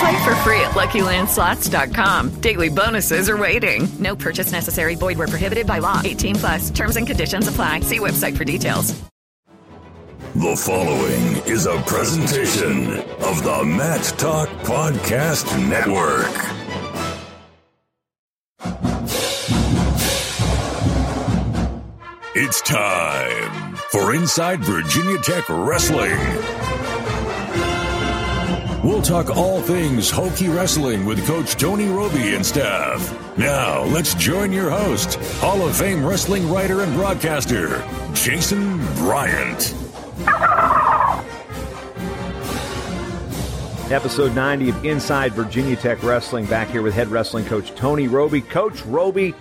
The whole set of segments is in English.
Play for free at LuckyLandSlots.com. Daily bonuses are waiting. No purchase necessary. Void where prohibited by law. 18 plus. Terms and conditions apply. See website for details. The following is a presentation of the Mat Talk Podcast Network. It's time for Inside Virginia Tech Wrestling. We'll talk all things Hokie wrestling with Coach Tony Robie and staff. Now, let's join your host, Hall of Fame wrestling writer and broadcaster, Jason Bryant. Episode 90 of Inside Virginia Tech Wrestling, back here with head wrestling coach Tony Robie. Coach Robie,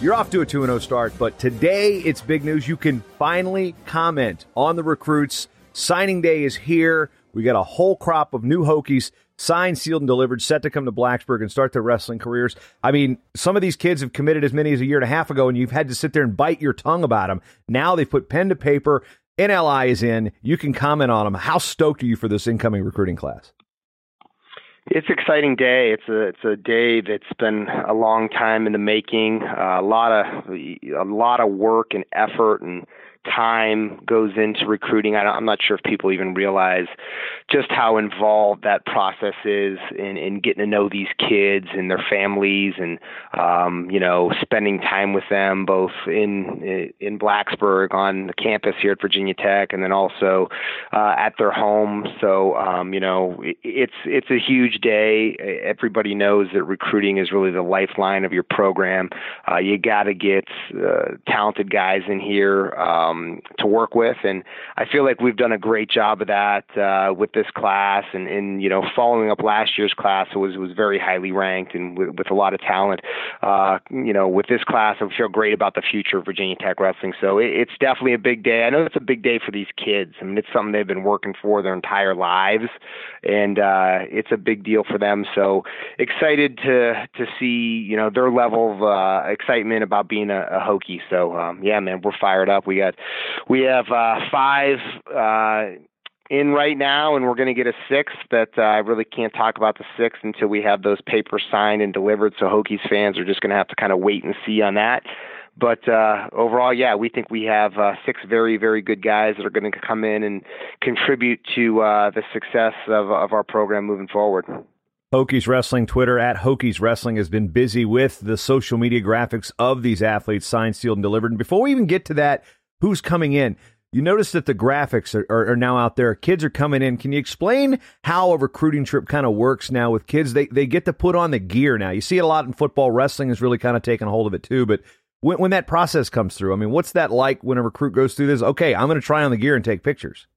you're off to a 2 0 start, but today it's big news. You can finally comment on the recruits. Signing day is here. We got a whole crop of new Hokies signed, sealed, and delivered, set to come to Blacksburg and start their wrestling careers. I mean, some of these kids have committed as many as a year and a half ago, and you've had to sit there and bite your tongue about them. Now they've put pen to paper. NLI is in. You can comment on them. How stoked are you for this incoming recruiting class? It's an exciting day. It's a it's a day that's been a long time in the making. Uh, a lot of a lot of work and effort and time goes into recruiting. I am not sure if people even realize just how involved that process is in, in getting to know these kids and their families, and um, you know, spending time with them both in in Blacksburg on the campus here at Virginia Tech, and then also uh, at their home. So um, you know, it's it's a huge day. Everybody knows that recruiting is really the lifeline of your program. Uh, you got to get uh, talented guys in here. Um, um, to work with. And I feel like we've done a great job of that uh, with this class. And, and you know, following up last year's class was was very highly ranked and with, with a lot of talent. Uh, you know, with this class, I feel great about the future of Virginia Tech wrestling. So it, it's definitely a big day. I know it's a big day for these kids. I mean, it's something they've been working for their entire lives, and uh, it's a big deal for them. So excited to to see you know their level of uh, excitement about being a, a Hokie. So um, yeah, man, we're fired up. We got we have uh, five uh, in right now, and we're going to get a sixth. That uh, I really can't talk about the sixth until we have those papers signed and delivered. So Hokies fans are just going to have to kind of wait and see on that. But uh, overall, yeah, we think we have uh, six very, very good guys that are going to come in and contribute to uh, the success of, of our program moving forward. Hokies Wrestling Twitter at Hokies Wrestling has been busy with the social media graphics of these athletes signed, sealed, and delivered. And before we even get to that, who's coming in. You notice that the graphics are, are, are, now out there. Kids are coming in. Can you explain how a recruiting trip kind of works now with kids? They they get to put on the gear now. You see it a lot in football. Wrestling is really kind of taken hold of it too. But when, when that process comes through, I mean, what's that like when a recruit goes through this? Okay, I'm going to try on the gear and take pictures.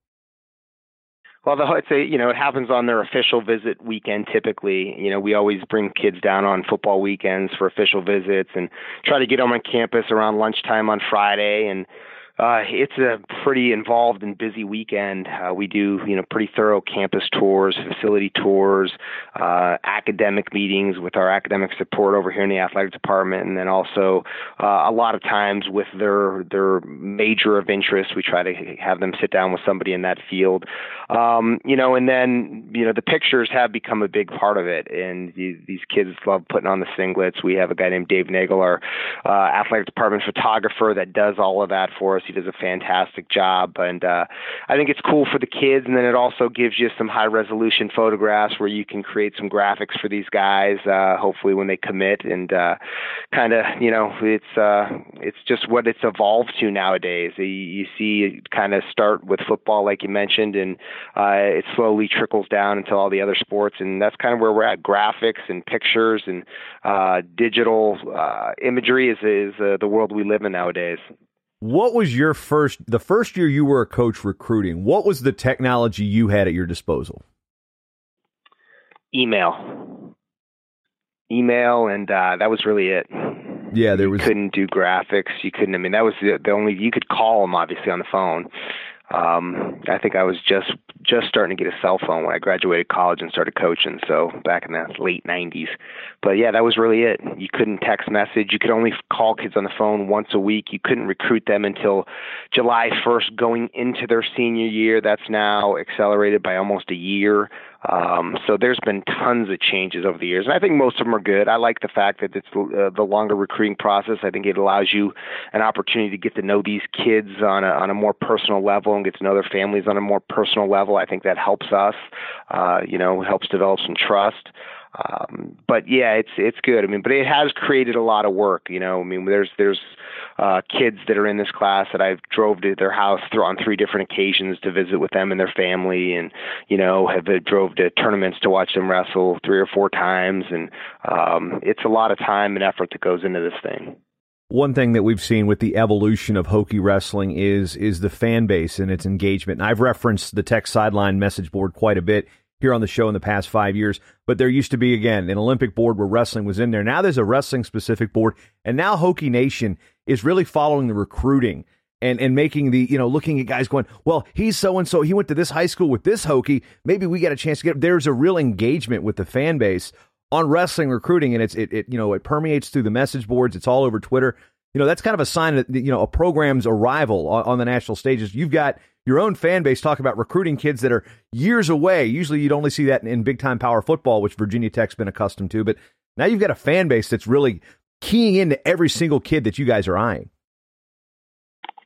Well, the, it's a you know it happens on their official visit weekend. Typically, you know we always bring kids down on football weekends for official visits and try to get them on campus around lunchtime on Friday and uh, it's a pretty involved and busy weekend. Uh, we do, you know, pretty thorough campus tours, facility tours, uh, academic meetings with our academic support over here in the athletic department, and then also uh, a lot of times with their their major of interest, we try to have them sit down with somebody in that field. Um, you know, and then you know the pictures have become a big part of it, and these kids love putting on the singlets. We have a guy named Dave Knachel, our uh, athletic department photographer, that does all of that for us He does a fantastic job, and uh, I think it's cool for the kids. And then it also gives you some high resolution photographs where you can create some graphics for these guys. Uh, hopefully, when they commit, and uh, kind of you know, it's uh, it's just what it's evolved to nowadays. You, you see, kind of start with football, like you mentioned, and uh, it slowly trickles down into all the other sports, and that's kind of where we're at. Graphics and pictures and uh, digital uh, imagery is is uh, the world we live in nowadays. What was your first, the first year you were a coach recruiting? What was the technology you had at your disposal? Email, email, and uh, that was really it. Yeah, there was. You couldn't do graphics. You couldn't. I mean, that was the, the only. You could call them obviously on the phone, um, I think I was just just starting to get a cell phone when I graduated college and started coaching. So back in the late '90s. But yeah, that was really it. You couldn't text message. You could only call kids on the phone once a week. You couldn't recruit them until July 1st, going into their senior year. That's now accelerated by almost a year. Um, so there's been tons of changes over the years, and I think most of them are good. I like the fact that it's uh, the longer recruiting process. I think it allows you an opportunity to get to know these kids on a on a more personal level and get to know their families on a more personal level. I think that helps us. Uh, you know, helps develop some trust. Um, but yeah, it's it's good. I mean, but it has created a lot of work. You know, I mean, there's there's uh, kids that are in this class that I've drove to their house on three different occasions to visit with them and their family, and you know, have uh, drove to tournaments to watch them wrestle three or four times, and um, it's a lot of time and effort that goes into this thing. One thing that we've seen with the evolution of Hokie wrestling is is the fan base and its engagement. And I've referenced the tech sideline message board quite a bit here on the show in the past five years. But there used to be, again, an Olympic board where wrestling was in there. Now there's a wrestling specific board. And now Hokie Nation is really following the recruiting and, and making the, you know, looking at guys going, well, he's so and so. He went to this high school with this Hokie. Maybe we get a chance to get. There's a real engagement with the fan base on wrestling recruiting. And it's, it, it, you know, it permeates through the message boards. It's all over Twitter. You know, that's kind of a sign that, you know, a program's arrival on, on the national stages. You've got, your own fan base talk about recruiting kids that are years away. Usually you'd only see that in, in big time power football, which Virginia Tech's been accustomed to. But now you've got a fan base that's really keying into every single kid that you guys are eyeing.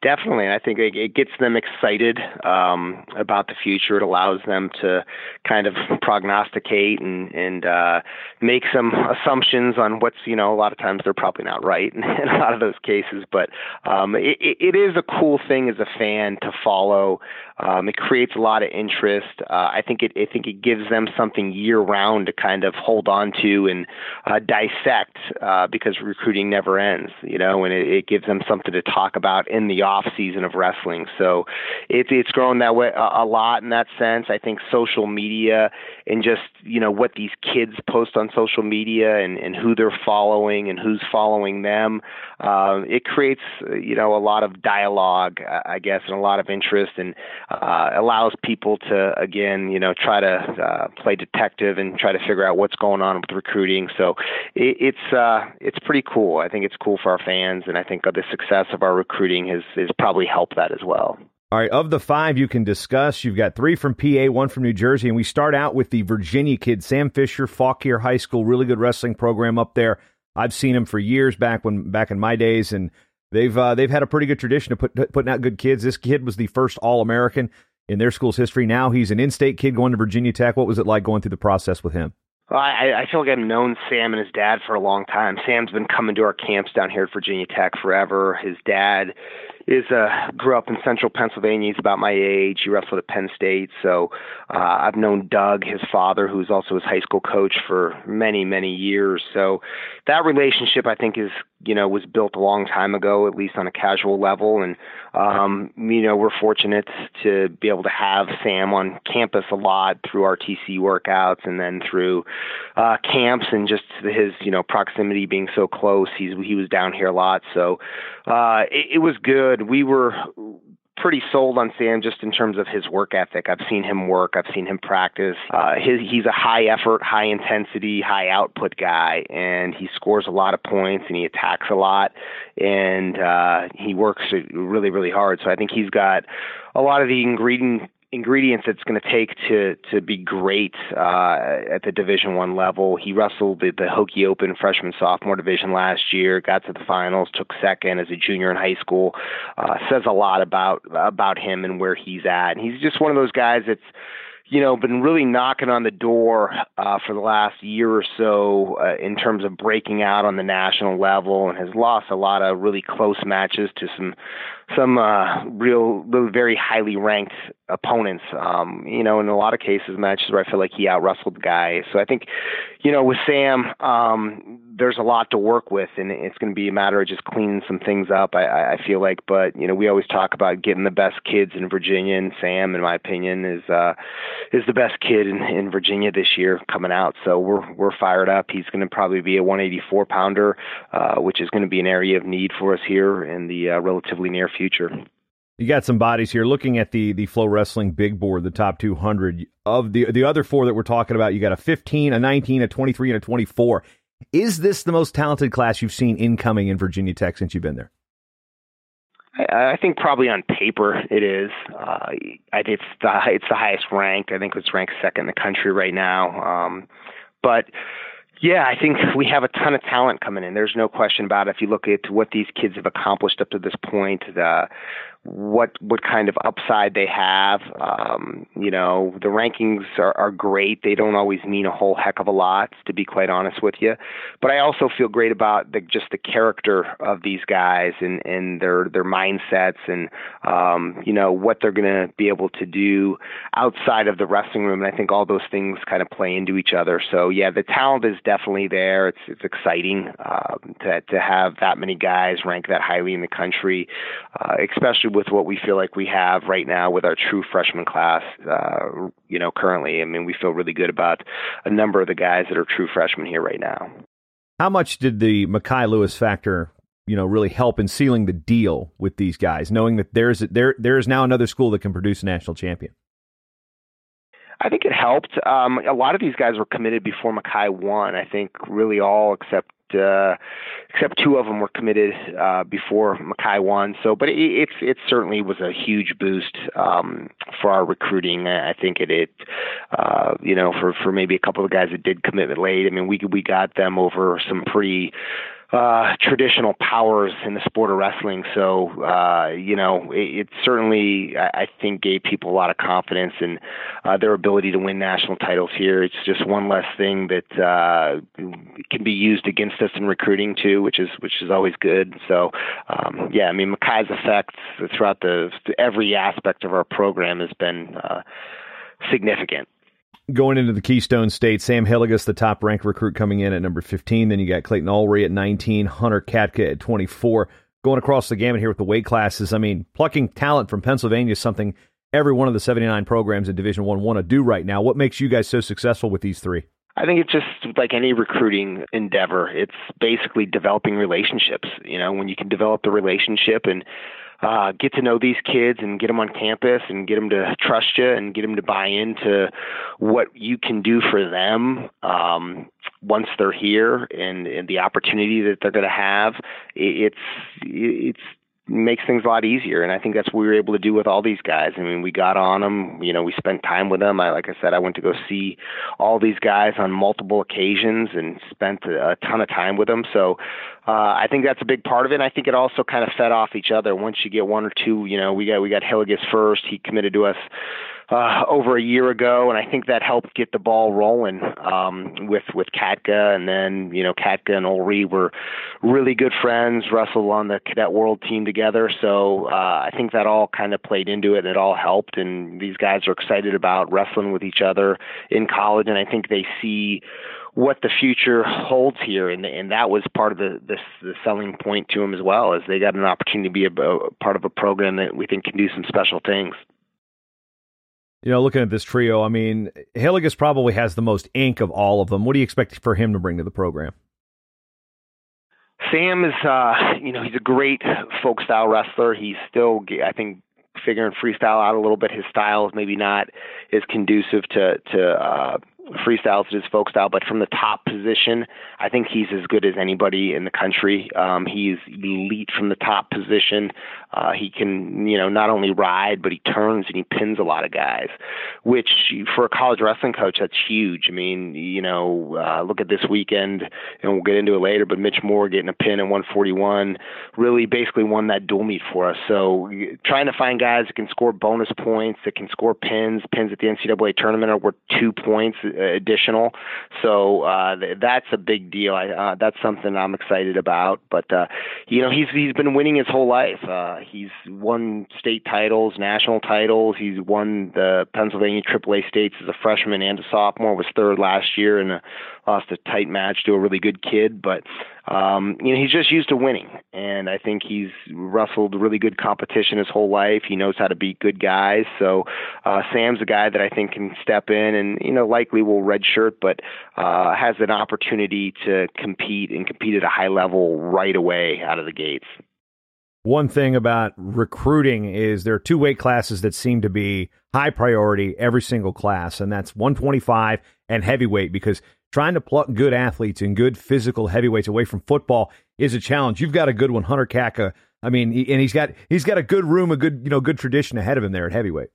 Definitely, and I think it gets them excited um, about the future. It allows them to kind of prognosticate and and uh, make some assumptions on what's you know a lot of times they're probably not right in, a lot of those cases. But um, it, it is a cool thing as a fan to follow. Um, it creates a lot of interest. Uh, I think it I think it gives them something year round to kind of hold on to and uh, dissect uh, because recruiting never ends. You know, and it, it gives them something to talk about in the off season of wrestling. So it's it's grown that way a, a lot in that sense. I think social media and just you know what these kids post on social media and, and who they're following and who's following them. Uh, it creates you know a lot of dialogue, I guess, and a lot of interest, and uh, allows people to again you know try to uh, play detective and try to figure out what's going on with recruiting. So it, it's uh, it's pretty cool. I think it's cool for our fans, and I think the success of our recruiting has has probably helped that as well. All right, of the five you can discuss, you've got three from PA, one from New Jersey, and we start out with the Virginia kid, Sam Fisher, Fauquier High School, really good wrestling program up there. I've seen him for years back when back in my days, and they've uh, they've had a pretty good tradition of put, putting out good kids. This kid was the first All American in their school's history. Now he's an in-state kid going to Virginia Tech. What was it like going through the process with him? Well, I, I feel like I've known Sam and his dad for a long time. Sam's been coming to our camps down here at Virginia Tech forever. His dad is uh grew up in central Pennsylvania. He's about my age. He wrestled at Penn State. So uh I've known Doug, his father, who's also his high school coach for many, many years. So that relationship I think is you know, was built a long time ago, at least on a casual level. And, um, you know, we're fortunate to be able to have Sam on campus a lot through RTC workouts and then through, uh, camps and just his, you know, proximity being so close. He's, he was down here a lot. So, uh, it, it was good. We were, pretty sold on Sam just in terms of his work ethic. I've seen him work. I've seen him practice. Uh, his, he's a high effort, high intensity, high output guy, and he scores a lot of points and he attacks a lot, and uh, he works really, really hard. So I think he's got a lot of the ingredient ingredients it's going to take to to be great uh, at the Division One level. He wrestled the, the Hokie Open freshman sophomore division last year, got to the finals, took second as a junior in high school. Uh, says a lot about about him and where he's at. And he's just one of those guys that's you know, been really knocking on the door uh, for the last year or so uh, in terms of breaking out on the national level, and has lost a lot of really close matches to some some uh, real, really very highly ranked opponents. Um, you know, in a lot of cases, matches where I feel like he out wrestled the guy. So I think, you know, with Sam, um, there's a lot to work with, and it's going to be a matter of just cleaning some things up. I, I feel like, but you know, we always talk about getting the best kids in Virginia, and Sam, in my opinion, is uh, is the best kid in, in Virginia this year coming out. So we're we're fired up. He's going to probably be a 184 pounder, uh, which is going to be an area of need for us here in the uh, relatively near future. You got some bodies here. Looking at the the Flow Wrestling big board, the top 200 of the the other four that we're talking about, you got a 15, a 19, a 23, and a 24. Is this the most talented class you've seen incoming in Virginia Tech since you've been there? I, I think probably on paper it is. Uh, it's the it's the highest ranked. I think it's ranked second in the country right now. Um, but yeah, I think we have a ton of talent coming in. There's no question about it. If you look at what these kids have accomplished up to this point, the what what kind of upside they have. Um, you know, the rankings are, are great. They don't always mean a whole heck of a lot, to be quite honest with you. But I also feel great about the, just the character of these guys and, and their their mindsets and um, you know what they're going to be able to do outside of the wrestling room. And I think all those things kind of play into each other. So yeah, the talent is definitely there. It's it's exciting um, to to have that many guys rank that highly in the country, uh, especially with what we feel like we have right now with our true freshman class. Uh, you know, currently, I mean, we feel really good about a number of the guys that are true freshmen here right now. How much did the Mekhi Lewis factor, you know, really help in sealing the deal with these guys, knowing that there's there there is now another school that can produce a national champion? I think it helped. Um, a lot of these guys were committed before Mekhi won. I think really all except uh, except two of them were committed uh, before Mekhi won. So, but it, it's it certainly was a huge boost um, for our recruiting. I think it it uh, you know for for maybe a couple of guys that did commitment late. I mean, we we got them over some pretty uh, traditional powers in the sport of wrestling. So, uh, you know, it, it certainly, I, I think, gave people a lot of confidence in uh, their ability to win national titles here. It's just one less thing that uh, can be used against us in recruiting too, which is which is always good. So, um, yeah, I mean, Mekhi's effect throughout the every aspect of our program has been uh, significant going into the Keystone State, Sam Hillegas, the top ranked recruit coming in at number 15. Then you got Clayton Ulrey at 19, Hunter Catka at 24. Going across the gamut here with the weight classes, I mean, plucking talent from Pennsylvania is something every one of the 79 programs in Division One want to do right now. What makes you guys so successful with these three? I think it's just like any recruiting endeavor. It's basically developing relationships. You know, when you can develop the relationship and uh, get to know these kids and get them on campus and get them to trust you and get them to buy into what you can do for them um, once they're here and, and the opportunity that they're going to have. It's it's makes things a lot easier. And I think that's what we were able to do with all these guys. I mean, we got on them, you know, we spent time with them. I, like I said, I went to go see all these guys on multiple occasions and spent a, a ton of time with them. So, uh, I think that's a big part of it. And I think it also kind of fed off each other. Once you get one or two, you know, we got, we got Hillegas first. He committed to us uh, over a year ago, and I think that helped get the ball rolling um, with with Catka, and then you know Catka and Ulrey were really good friends, wrestled on the Cadet World team together, so uh, I think that all kind of played into it, and it all helped. And these guys are excited about wrestling with each other in college, and I think they see what the future holds here, and and that was part of the the, the selling point to them as well, as they got an opportunity to be a, a part of a program that we think can do some special things. You know, looking at this trio, I mean, Hillegas probably has the most ink of all of them. What do you expect for him to bring to the program? Sam is, uh, you know, he's a great folk style wrestler. He's still, I think, figuring freestyle out a little bit. His style is maybe not as conducive to to uh, freestyle is his folk style, but from the top position, I think he's as good as anybody in the country. Um, he's elite from the top position. Uh, he can, you know, not only ride, but he turns and he pins a lot of guys, which for a college wrestling coach, that's huge. I mean, you know, uh, look at this weekend, and we'll get into it later, but Mitch Moore getting a pin in 141 really basically won that dual meet for us. So trying to find guys that can score bonus points, that can score pins, pins at the NCAA tournament are worth two points additional. So uh, that's a big deal. I, uh, that's something I'm excited about. But uh, you know, he's he's been winning his whole life. Uh, he's won state titles, national titles. He's won the Pennsylvania AAA states as a freshman and a sophomore. Was third last year and uh, lost a tight match to a really good kid. But um, you know, he's just used to winning, and I think he's wrestled really good competition his whole life. He knows how to beat good guys. So uh, Sam's a guy that I think can step in, and you know, likely will redshirt, but uh, has an opportunity to compete and compete at a high level right away out of the gates. One thing about recruiting is there are two weight classes that seem to be high priority every single class, and that's 125 and heavyweight because trying to pluck good athletes and good physical heavyweights away from football is a challenge. You've got a good one, Hunter Catka. I mean, and he's got he's got a good room, a good you know good tradition ahead of him there at heavyweight.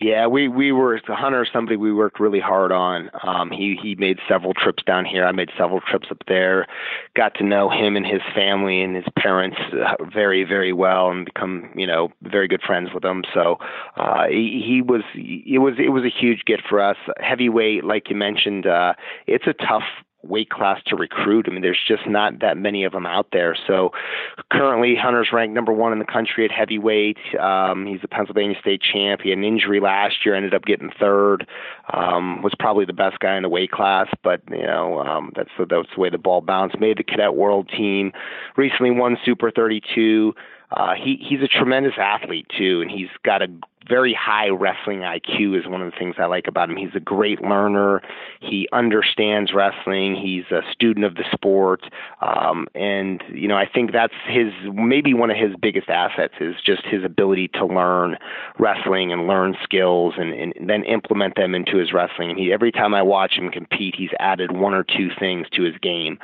Yeah, we we were hunter somebody we worked really hard on. Um, he he made several trips down here. I made several trips up there. Got to know him and his family and his parents uh, very very well, and become you know very good friends with them. So uh, he, he was it was it was a huge get for us. Heavyweight, like you mentioned, uh, it's a tough weight class to recruit. I mean, there's just not that many of them out there. So currently, Hunter's ranked number one in the country at heavyweight. Um, he's a Pennsylvania state champ. He had an injury last year, ended up getting third. Um, was probably the best guy in the weight class, but you know um, that's the, that's the way the ball bounced. Made the cadet world team. Recently won Super 32. Uh, he he's a tremendous athlete too, and he's got a very high wrestling IQ is one of the things I like about him. He's a great learner. He understands wrestling. He's a student of the sport, um, and you know I think that's his maybe one of his biggest assets is just his ability to learn wrestling and learn skills and, and then implement them into his wrestling. And he every time I watch him compete, he's added one or two things to his game.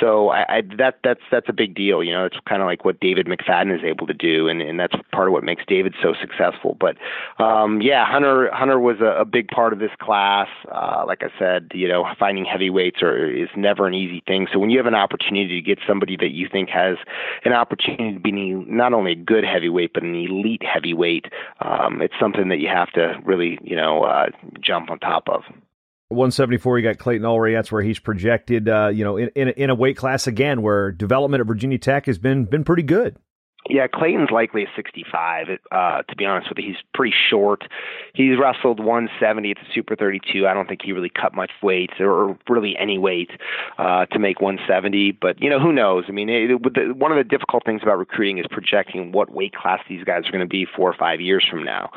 So I, I that that's that's a big deal. You know, it's kind of like what David McFadden is able to do, and and that's part of what makes David so successful. But um, yeah, Hunter Hunter was a, a big part of this class. Uh, like I said, you know, finding heavyweights are, is never an easy thing. So when you have an opportunity to get somebody that you think has an opportunity to be not only a good heavyweight but an elite heavyweight, um, it's something that you have to really you know uh, jump on top of. 174, you got Clayton Ulrey. That's where he's projected, uh, you know, in, in a, in, a, weight class again where development at Virginia Tech has been been pretty good. Yeah, Clayton's likely a 65. Uh, to be honest with you, he's pretty short. He's wrestled 170 at the Super 32. I don't think he really cut much weight or really any weight uh, to make 170. But you know, who knows? I mean, it, it, one of the difficult things about recruiting is projecting what weight class these guys are going to be four or five years from now.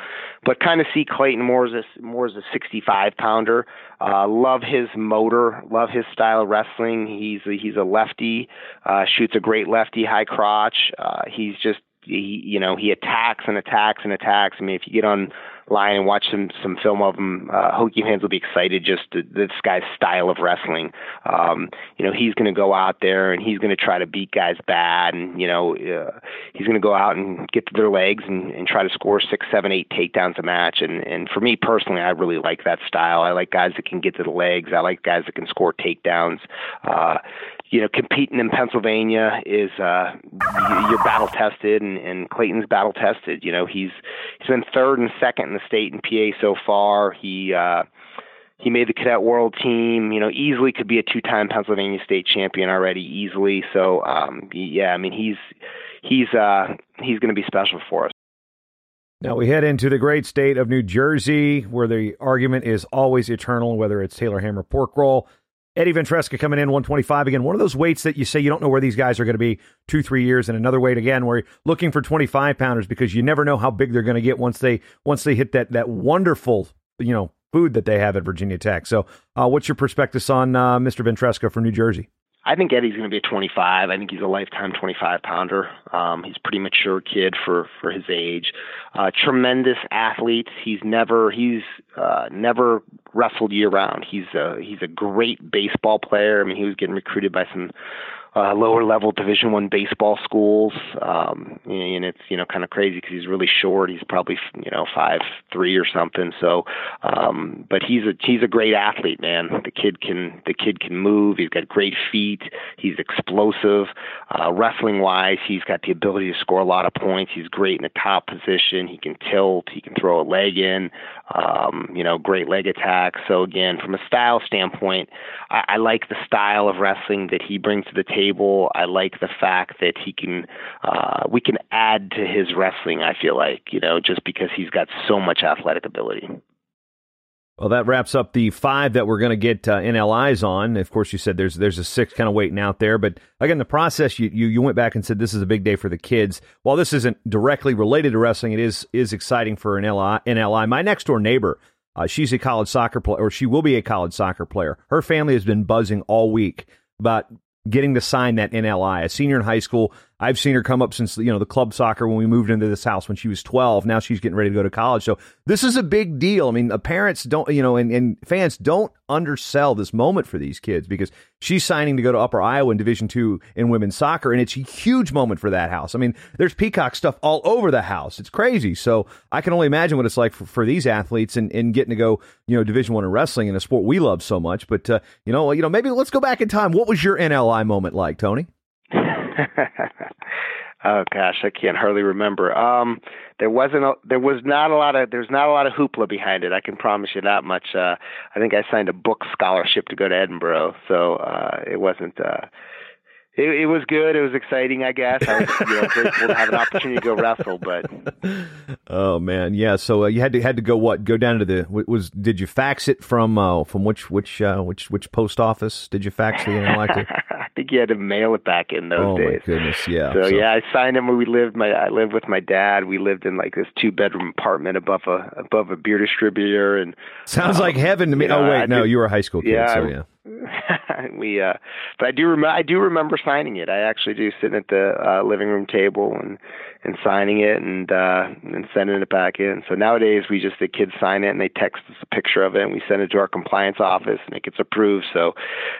But kind of see Clayton more as a, more as a 65 pounder. Uh, love his motor. Love his style of wrestling. He's a, he's a lefty. Uh, shoots a great lefty high crotch. Uh, he's just he you know he attacks and attacks and attacks. I mean, if you get on line and watch some some film of him, uh, Hokie fans will be excited just to, this guy's style of wrestling. Um, you know, he's going to go out there and he's going to try to beat guys bad, and you know, uh, he's going to go out and get to their legs and, and try to score six, seven, eight takedowns a match. And and for me personally, I really like that style. I like guys that can get to the legs. I like guys that can score takedowns. Uh, you know, competing in Pennsylvania is uh, you're battle tested, and, and Clayton's battle tested. You know, he's he's been third and second in the state in PA so far. He uh, he made the cadet world team. You know, easily could be a two-time Pennsylvania state champion already, easily. So, um, yeah, I mean, he's he's uh, he's going to be special for us. Now we head into the great state of New Jersey, where the argument is always eternal, whether it's Taylor Hammer pork roll Eddie Ventresca coming in 125 again. One of those weights that you say you don't know where these guys are going to be two, three years, and another weight again where you're looking for 25 pounders because you never know how big they're going to get once they once they hit that that wonderful you know food that they have at Virginia Tech. So, uh, what's your perspective on uh, Mr. Ventresca from New Jersey? I think Eddie's going to be a 25. I think he's a lifetime 25 pounder. Um, he's a pretty mature kid for for his age. Uh, tremendous athlete. He's never he's uh, never wrestled year round. He's a he's a great baseball player. I mean, he was getting recruited by some uh, lower level Division One baseball schools, um, and it's you know kind of crazy because he's really short. He's probably you know five three or something. So, um, but he's a he's a great athlete, man. The kid can the kid can move. He's got great feet. He's explosive. Uh, wrestling wise, he's got the ability to score a lot of points. He's great in the top position. He can tilt. He can throw a leg in. Um, you know, great leg attack. So again, from a style standpoint, I, I like the style of wrestling that he brings to the table table. I like the fact that he can, uh, we can add to his wrestling. I feel like you know just because he's got so much athletic ability. Well, that wraps up the five that we're going to get uh, NLIs on. Of course, you said there's there's a six kind of waiting out there, but again, the process you, you you went back and said this is a big day for the kids. While this isn't directly related to wrestling, it is is exciting for an NLI. NLI. My next door neighbor, uh, she's a college soccer player, or she will be a college soccer player. Her family has been buzzing all week about getting to sign that NLI. A senior in high school, I've seen her come up since you know the club soccer when we moved into this house when she was 12. Now she's getting ready to go to college. So this is a big deal. I mean, the parents don't, you know, and, and fans don't undersell this moment for these kids because she's signing to go to Upper Iowa in Division two in women's soccer, and it's a huge moment for that house. I mean, there's peacock stuff all over the house. It's crazy. So I can only imagine what it's like for, for these athletes and, and getting to go, you know, Division one in wrestling in a sport we love so much. But uh, you know, you know, maybe let's go back in time. What was your NLI moment like, Tony? oh gosh, I can't hardly remember. Um, there wasn't a, there was not a lot of there's not a lot of hoopla behind it. I can promise you that much. Uh, I think I signed a book scholarship to go to Edinboro, so uh, it wasn't. Uh, it, it was good. It was exciting, I guess. I was you know, grateful to have an opportunity to go wrestle, but oh man, yeah. So uh, you had to had to go what? Go down to the was? Did you fax it from uh, from which which uh, which which post office did you fax the NLI to? I think you had to mail it back in those oh, days. Oh my goodness, yeah. So, so, yeah, I signed him when we lived. My I lived with my dad. We lived in like this two bedroom apartment above a above a beer distributor, and sounds um, like heaven to me. Oh wait, no, you were a high school kid, yeah, so yeah. we uh but I do remember I do remember signing it. I actually do sitting at the uh living room table and and signing it and uh and sending it back in. So nowadays we just the kids sign it and they text us a picture of it and we send it to our compliance office and it gets approved. So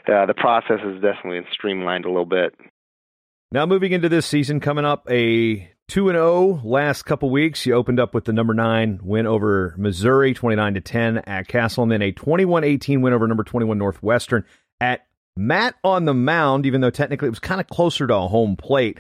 uh, the process is definitely been streamlined a little bit. Now moving into this season coming up a 2 and 0 last couple weeks. You opened up with the number 9 win over Missouri 29 to 10 at Castle and then a 21-18 win over number 21 Northwestern at Mat on the mound even though technically it was kind of closer to a home plate.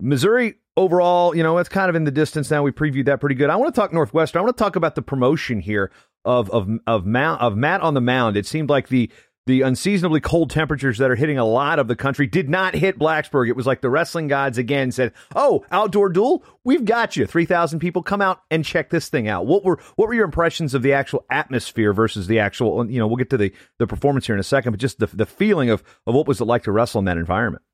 Missouri overall, you know, it's kind of in the distance now. We previewed that pretty good. I want to talk Northwestern. I want to talk about the promotion here of of of, Mount, of Mat on the mound. It seemed like the the unseasonably cold temperatures that are hitting a lot of the country did not hit Blacksburg. It was like the wrestling gods again said, "Oh, outdoor duel, we've got you. Three thousand people, come out and check this thing out." What were what were your impressions of the actual atmosphere versus the actual? You know, we'll get to the the performance here in a second, but just the the feeling of of what was it like to wrestle in that environment.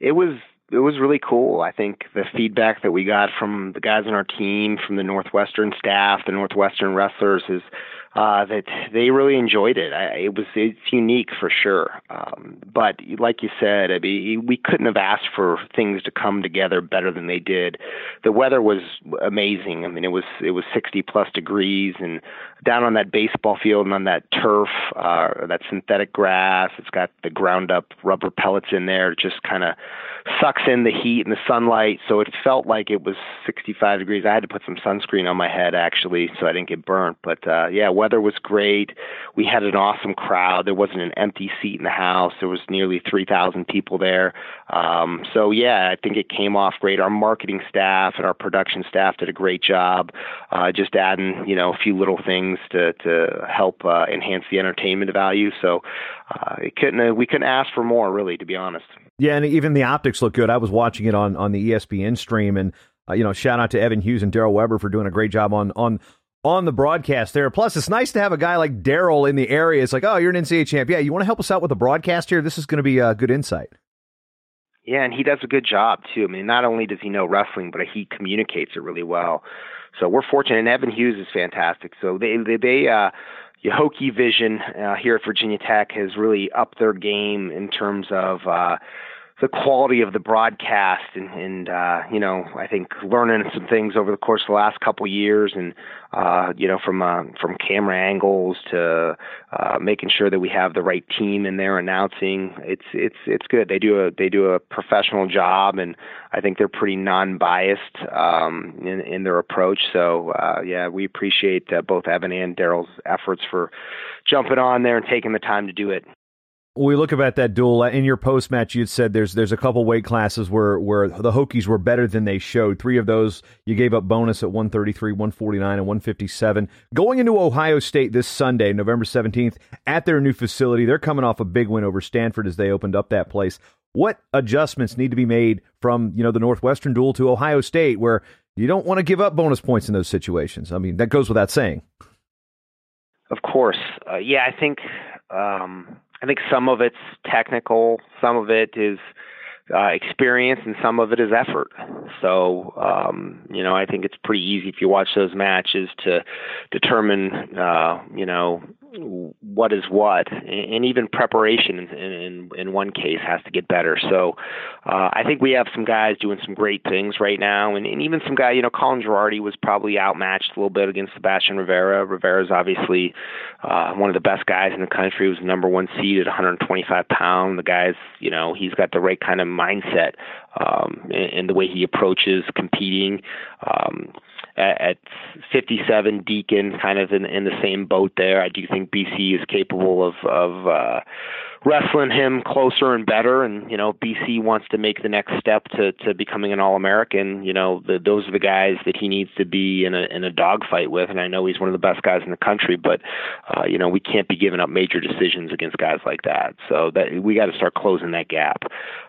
It was it was really cool. I think the feedback that we got from the guys on our team, from the Northwestern staff, the Northwestern wrestlers, is uh, that they really enjoyed it. I, it was it's unique for sure. Um, but like you said, I mean, we couldn't have asked for things to come together better than they did. The weather was amazing. I mean, it was it was 60 plus degrees, and down on that baseball field and on that turf, uh, that synthetic grass, it's got the ground up rubber pellets in there. It just kind of sucks in the heat and the sunlight, so it felt like it was 65 degrees. I had to put some sunscreen on my head actually, so I didn't get burnt. But uh, yeah, weather was great. We had an awesome crowd. There wasn't an empty seat in the house. There was nearly 3,000 people there. Um, so yeah, I think it came off great. Our marketing staff and our production staff did a great job, uh, just adding you know a few little things to to help uh, enhance the entertainment value. So uh, it couldn't we couldn't ask for more really, to be honest. Yeah, and even the optics look good. I was watching it on on the ESPN stream, and uh, you know, shout out to Evan Hughes and Daryl Weber for doing a great job on on on the broadcast there. Plus, it's nice to have a guy like Daryl in the area. It's like, oh, you're an NCAA champ. Yeah, you want to help us out with the broadcast here? This is going to be a good insight. Yeah, and he does a good job too. I mean, not only does he know wrestling, but he communicates it really well. So we're fortunate, and Evan Hughes is fantastic. So they they, they uh, Hokie Vision uh, here at Virginia Tech has really upped their game in terms of uh, the quality of the broadcast and, and uh, you know I think learning some things over the course of the last couple of years and uh, you know from uh, from camera angles to uh, making sure that we have the right team in there announcing it's it's it's good. They do a they do a professional job and I think they're pretty non-biased um, in, in their approach. So uh, yeah we appreciate uh, both Evan and Daryl's efforts for jumping on there and taking the time to do it we look about that duel uh, in your post match. You said there's there's a couple weight classes where where the Hokies were better than they showed. Three of those you gave up bonus at 133, 149, and 157. Going into Ohio State this Sunday, November 17th, at their new facility, they're coming off a big win over Stanford as they opened up that place. What adjustments need to be made from you know the Northwestern duel to Ohio State, where you don't want to give up bonus points in those situations? I mean, that goes without saying. Of course, uh, yeah. I think. Um I think some of it's technical, some of it is uh, experience, and some of it is effort. So, um, you know, I think it's pretty easy if you watch those matches to determine, uh, you know, what is what, and even preparation in, in, in one case has to get better. So uh, I think we have some guys doing some great things right now, and, and even some guy, you know, Colin Girardi was probably outmatched a little bit against Sebastian Rivera. Rivera's obviously uh, one of the best guys in the country. He was number one seed at 125 pounds. The guy's, you know, he's got the right kind of mindset um, and, the way he approaches competing. Um, at, at 57, Deakin, kind of in, in the same boat there. I do think BC is capable of of uh, wrestling him closer and better. And you know, BC wants to make the next step to to becoming an All American. You know, the, those are the guys that he needs to be in a in a dogfight with. And I know he's one of the best guys in the country, but uh, you know, we can't be giving up major decisions against guys like that. So that we got to start closing that gap.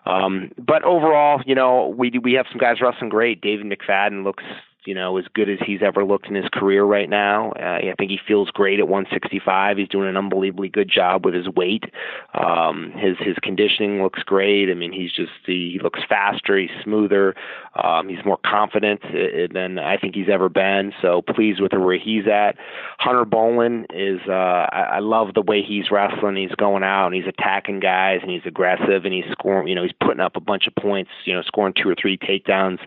Um, but overall, you know, we we have some guys wrestling great. David McFadden looks you know, as good as he's ever looked in his career right now. Uh, I think he feels great at 165. He's doing an unbelievably good job with his weight. Um, his his conditioning looks great. I mean, he's just he, looks faster. He's smoother. Um, he's more confident uh, than I think he's ever been. So pleased with where he's at. Hunter Bolen is. Uh, I, I love the way he's wrestling. He's going out and he's attacking guys and he's aggressive and he's scoring. You know, he's putting up a bunch of points. You know, scoring two or three takedowns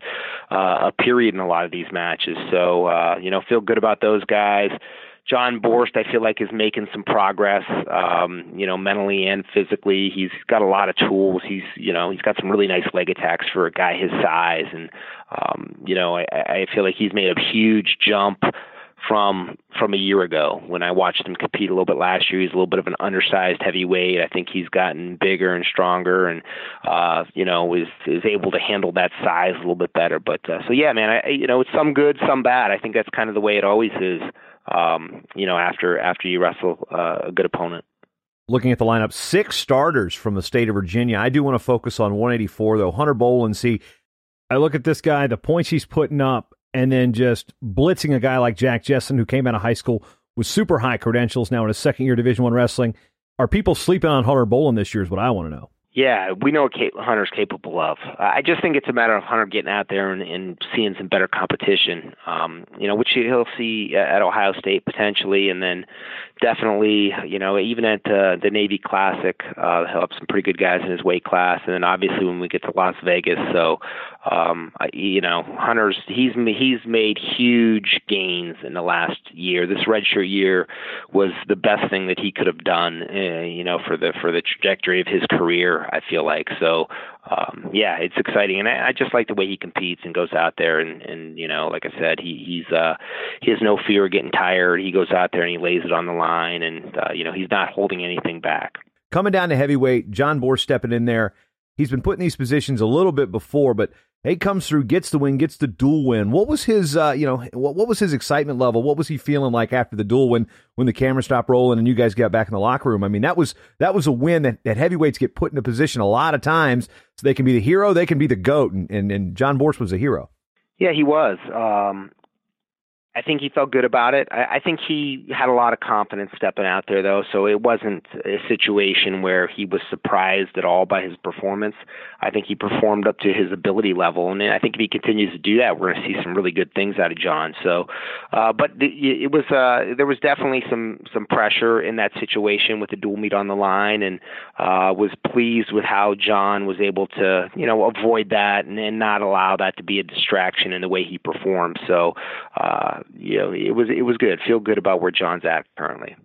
uh, a period in a lot of these matches. So uh, you know, feel good about those guys. John Borst, I feel like, is making some progress, um, you know, mentally and physically. He's got a lot of tools. He's, you know, he's got some really nice leg attacks for a guy his size, and um, you know, I, I feel like he's made a huge jump from from a year ago when I watched him compete a little bit last year. He's a little bit of an undersized heavyweight. I think he's gotten bigger and stronger, and uh, you know is is able to handle that size a little bit better. But uh, so yeah, man, I you know it's some good, some bad. I think that's kind of the way it always is. Um, you know, after after you wrestle uh, a good opponent. Looking at the lineup, six starters from the state of Virginia. I do want to focus on 184 though. Hunter Bolen. See, I look at this guy, the points he's putting up and then just blitzing a guy like Jack Jessen, who came out of high school with super high credentials, now in his second year Division One wrestling. Are people sleeping on Hunter Bolen this year? Is what I want to know. Yeah, we know what Hunter's capable of. I just think it's a matter of Hunter getting out there and, and seeing some better competition. Um, you know, which he'll see at Ohio State potentially, and then definitely, you know, even at uh, the Navy Classic, uh, he'll have some pretty good guys in his weight class, and then obviously when we get to Las Vegas. So, um, you know, Hunter's he's he's made huge gains in the last year. This redshirt year was the best thing that he could have done, uh, you know, for the for the trajectory of his career. I feel like so um, yeah, it's exciting, and I, I just like the way he competes and goes out there and and you know, like I said, he he's uh he has no fear of getting tired. He goes out there and he lays it on the line, and uh, you know, he's not holding anything back. Coming down to heavyweight, John Borst stepping in there. He's been put in these positions a little bit before, but he comes through, gets the win, gets the dual win. What was his, uh, you know, what, what was his excitement level? What was he feeling like after the dual win when the camera stopped rolling and you guys got back in the locker room? I mean, that was that was a win that, that heavyweights get put in a position a lot of times so they can be the hero, they can be the goat, and and, and John Borst was a hero. Yeah, he was. Um, I think he felt good about it. I, I think he had a lot of confidence stepping out there, though, so it wasn't a situation where he was surprised at all by his performance. I think he performed up to his ability level, and I think if he continues to do that, we're going to see some really good things out of John. So, uh, but the, it was uh, there was definitely some some pressure in that situation with the dual meet on the line, and uh, was pleased with how John was able to you know avoid that and, and not allow that to be a distraction in the way he performed. So. Uh, you know, it was it was good. Feel good about where John's at currently.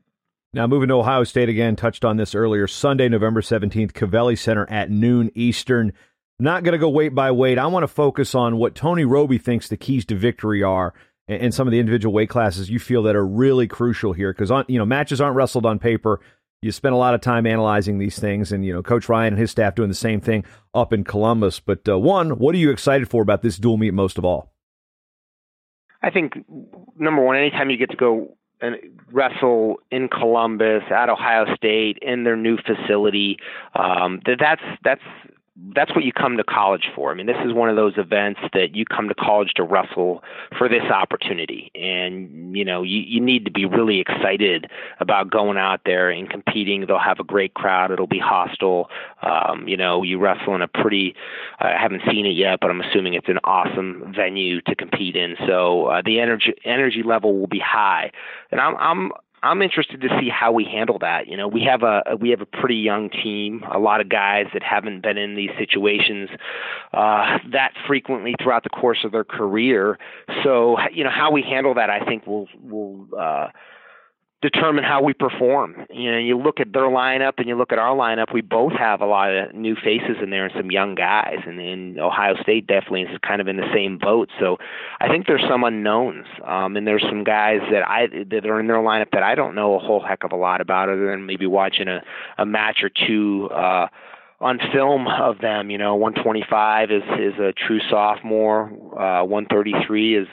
Now moving to Ohio State again, touched on this earlier. Sunday, November seventeenth, Covelli Center at noon Eastern. Not going to go weight by weight. I want to focus on what Tony Robie thinks the keys to victory are, and some of the individual weight classes you feel that are really crucial here. Because on you know matches aren't wrestled on paper. You spend a lot of time analyzing these things, and you know Coach Ryan and his staff doing the same thing up in Columbus. But uh, one, what are you excited for about this dual meet most of all? I think number one, anytime you get to go and wrestle in Columbus at Ohio State in their new facility, um, that that's that's that's what you come to college for. I mean, this is one of those events that you come to college to wrestle for this opportunity. And, you know, you, you need to be really excited about going out there and competing. They'll have a great crowd. It'll be hostile. Um, you know, you wrestle in a pretty, I haven't seen it yet, but I'm assuming it's an awesome venue to compete in. So uh, the energy, energy level will be high. And I'm, I'm, I'm interested to see how we handle that. You know, we have a we have a pretty young team, a lot of guys that haven't been in these situations uh, that frequently throughout the course of their career. So, you know, how we handle that, I think, will will uh, determine how we perform. You know, you look at their lineup and you look at our lineup. We both have a lot of new faces in there and some young guys, and, and Ohio State definitely is kind of in the same boat. So I think there's some unknowns, um, and there's some guys that I that are in their lineup that I don't know a whole heck of a lot about, other than maybe watching a a match or two. Uh, on film of them, you know, 125 is is a true sophomore. Uh, 133 is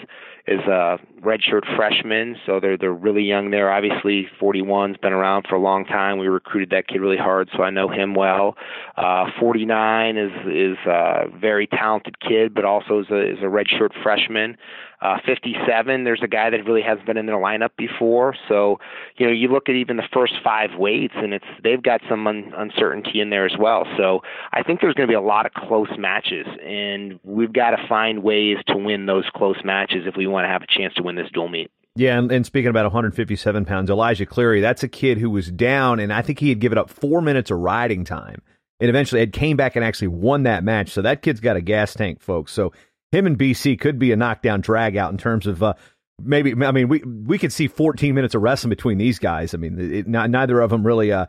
is a redshirt freshman, so they're they're really young there. Obviously, 41's been around for a long time. We recruited that kid really hard, so I know him well. Uh, 49 is is a very talented kid, but also is a is a redshirt freshman. Uh, 57, there's a guy that really hasn't been in their lineup before. So, you know, you look at even the first five weights, and it's they've got some un- uncertainty in there as well. So, I think there's going to be a lot of close matches, and we've got to find ways to win those close matches if we want to have a chance to win this dual meet. Yeah, and, and, speaking about 157 pounds, Elijah Cleary, that's a kid who was down, and I think he had given up four minutes of riding time, and eventually had came back and actually won that match. So that kid's got a gas tank, folks. So him and BC could be a knockdown drag out in terms of uh, maybe. I mean, we we could see 14 minutes of wrestling between these guys. I mean, it, neither of them really uh,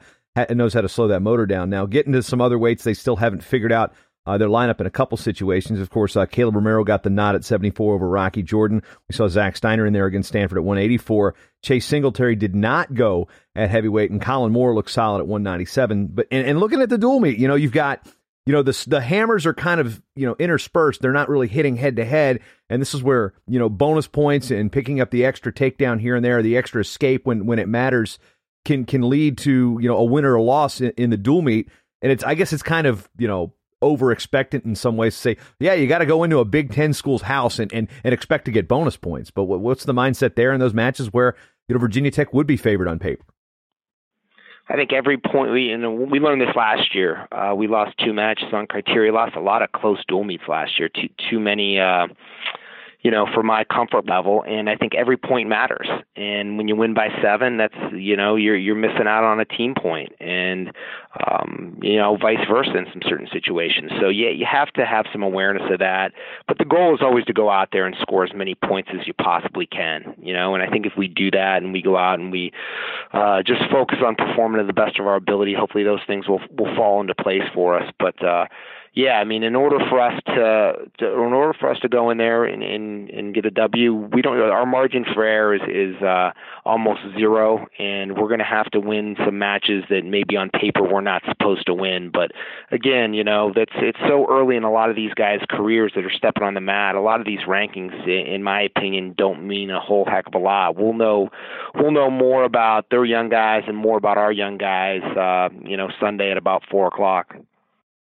knows how to slow that motor down. Now, getting to some other weights, they still haven't figured out. Uh, their lineup in a couple situations. Of course, uh, Kaleb Romero got the nod at 74 over Rocky Jordan. We saw Zach Steiner in there against Stanford at 184. Chase Singletary did not go at heavyweight, and Colin Moore looked solid at 197. But and, and looking at the dual meet, you know, you've got you know the the hammers are kind of you know interspersed. They're not really hitting head to head, and this is where you know bonus points and picking up the extra takedown here and there, the extra escape when when it matters, can can lead to you know a win or a loss in, in the dual meet. And it's I guess it's kind of you know over expectant in some ways to say, yeah, you got to go into a Big Ten school's house and, and, and expect to get bonus points. But what, what's the mindset there in those matches where you know Virginia Tech would be favored on paper? I think every point we and we learned this last year. Uh, we lost two matches on criteria. Lost a lot of close dual meets last year. Too too many. Uh, you know, for my comfort level. And I think every point matters. And when you win by seven, that's you know you're you're missing out on a team point, and um, you know vice versa in some certain situations. So yeah, you have to have some awareness of that. But the goal is always to go out there and score as many points as you possibly can. You know, and I think if we do that and we go out and we uh, just focus on performing to the best of our ability, hopefully those things will will fall into place for us. But uh, yeah, I mean, in order for us to, to in order for us to go in there and, and and get a W, we don't. Our margin for error is is uh, almost zero, and we're going to have to win some matches that maybe on paper we're not supposed to win. But again, you know, that's it's so early in a lot of these guys' careers that are stepping on the mat. A lot of these rankings, in my opinion, don't mean a whole heck of a lot. We'll know we'll know more about their young guys and more about our young guys, uh, you know, Sunday at about four o'clock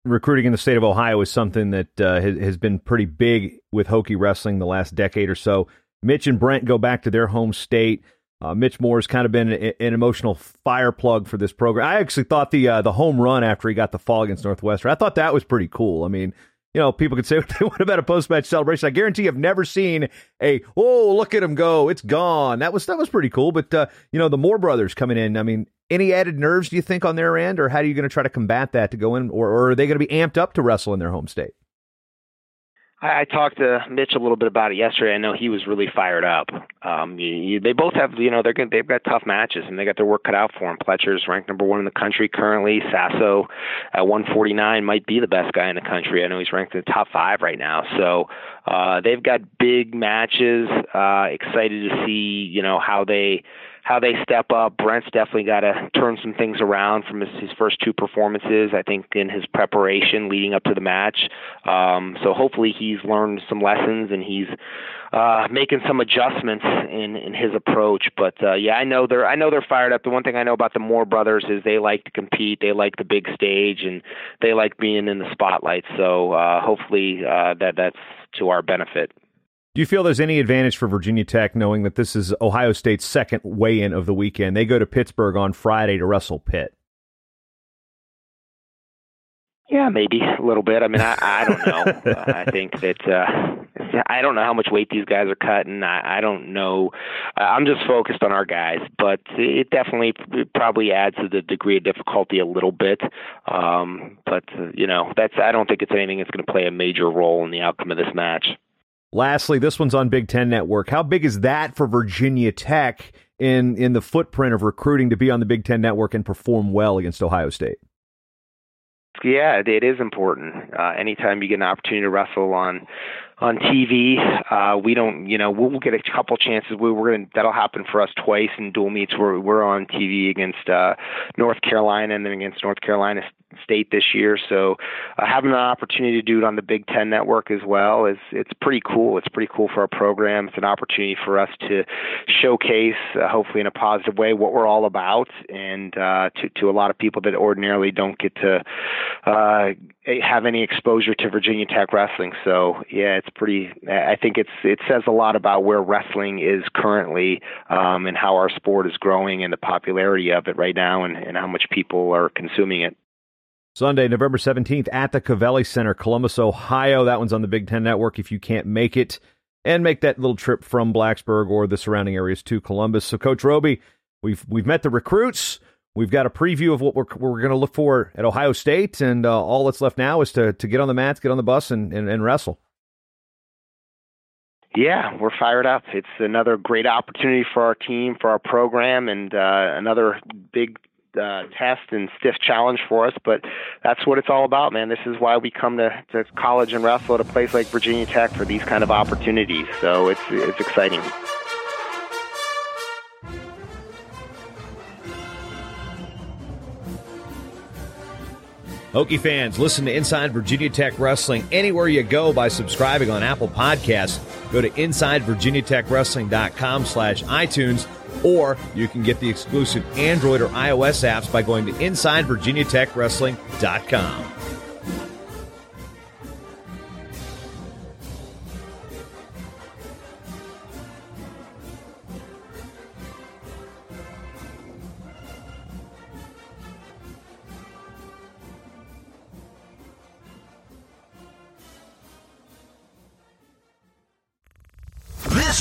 recruiting in the state of Ohio is something that uh, has, has, been pretty big with Hokie wrestling the last decade or so. Mitch and Brent go back to their home state. Uh, Mitch Moore's kind of been an, an emotional fire plug for this program. I actually thought the uh, the home run after he got the fall against Northwestern, I thought that was pretty cool. I mean, you know, people could say what they want about a post match celebration. I guarantee I've never seen a oh look at him go, it's gone. That was that was pretty cool. But uh, you know, the Moore brothers coming in. I mean, any added nerves do you think on their end, or how are you going to try to combat that to go in, or, or are they going to be amped up to wrestle in their home state? I, I talked to Mitch a little bit about it yesterday. I know he was really fired up. Um, you, you, they both have, you know, they're good, they've got tough matches and they got their work cut out for them. Pletcher's ranked number one in the country currently. Sasso at 149 might be the best guy in the country. I know he's ranked in the top five right now. So uh, they've got big matches. Uh, excited to see, you know, how they how they step up. Brent's definitely got to turn some things around from his, his first two performances. I think in his preparation leading up to the match. Um, so hopefully he's learned some lessons and he's uh, making some adjustments in in his approach. But uh, yeah, I know they're I know they're fired up. The one thing I know about the Moore brothers is they like to compete. They like the big stage and they like being in the spotlight. So uh, hopefully uh, that that's to our benefit. Do you feel there's any advantage for Virginia Tech knowing that this is Ohio State's second weigh in of the weekend? They go to Pittsburgh on Friday to wrestle Pitt. Yeah, maybe a little bit. I mean, I, I don't know. uh, I think that uh, I don't know how much weight these guys are cutting. I, I don't know. Uh, I'm just focused on our guys, but it definitely it probably adds to the degree of difficulty a little bit. Um, but uh, you know, that's I don't think it's anything that's going to play a major role in the outcome of this match. Lastly, this one's on Big Ten Network. How big is that for Virginia Tech in in the footprint of recruiting to be on the Big Ten Network and perform well against Ohio State? Yeah, it is important. Uh, anytime you get an opportunity to wrestle on on TV. Uh, we don't, you know, we'll, get a couple chances. We, we're gonna that'll happen for us twice in dual meets where we're on TV against uh, North Carolina and then against North Carolina State this year. So uh, having an opportunity to do it on the Big Ten Network as well is it's pretty cool. It's pretty cool for our program. It's an opportunity for us to showcase, uh, hopefully in a positive way, what we're all about, and uh, to to a lot of people that ordinarily don't get to uh, have any exposure to Virginia Tech wrestling. So yeah, it's pretty. I think it's it says a lot about where wrestling is currently um, and how our sport is growing and the popularity of it right now and, and how much people are consuming it. Sunday, November 17th at the Covelli Center, Columbus, Ohio. That one's on the Big Ten Network if you can't make it and make that little trip from Blacksburg or the surrounding areas to Columbus. So, Coach Robie, we've we've met the recruits. We've got a preview of what we're, we're going to look for at Ohio State, and uh, all that's left now is to, to get on the mats, get on the bus, and, and, and wrestle. Yeah, we're fired up. It's another great opportunity for our team, for our program, and uh, another big uh, test and stiff challenge for us. But that's what it's all about, man. This is why we come to, to college and wrestle at a place like Virginia Tech for these kind of opportunities. So it's it's exciting. Hokie fans, listen to Inside Virginia Tech Wrestling anywhere you go by subscribing on Apple Podcasts. Go to InsideVirginiaTechWrestling.com slash iTunes, or you can get the exclusive Android or iOS apps by going to InsideVirginiaTechWrestling.com.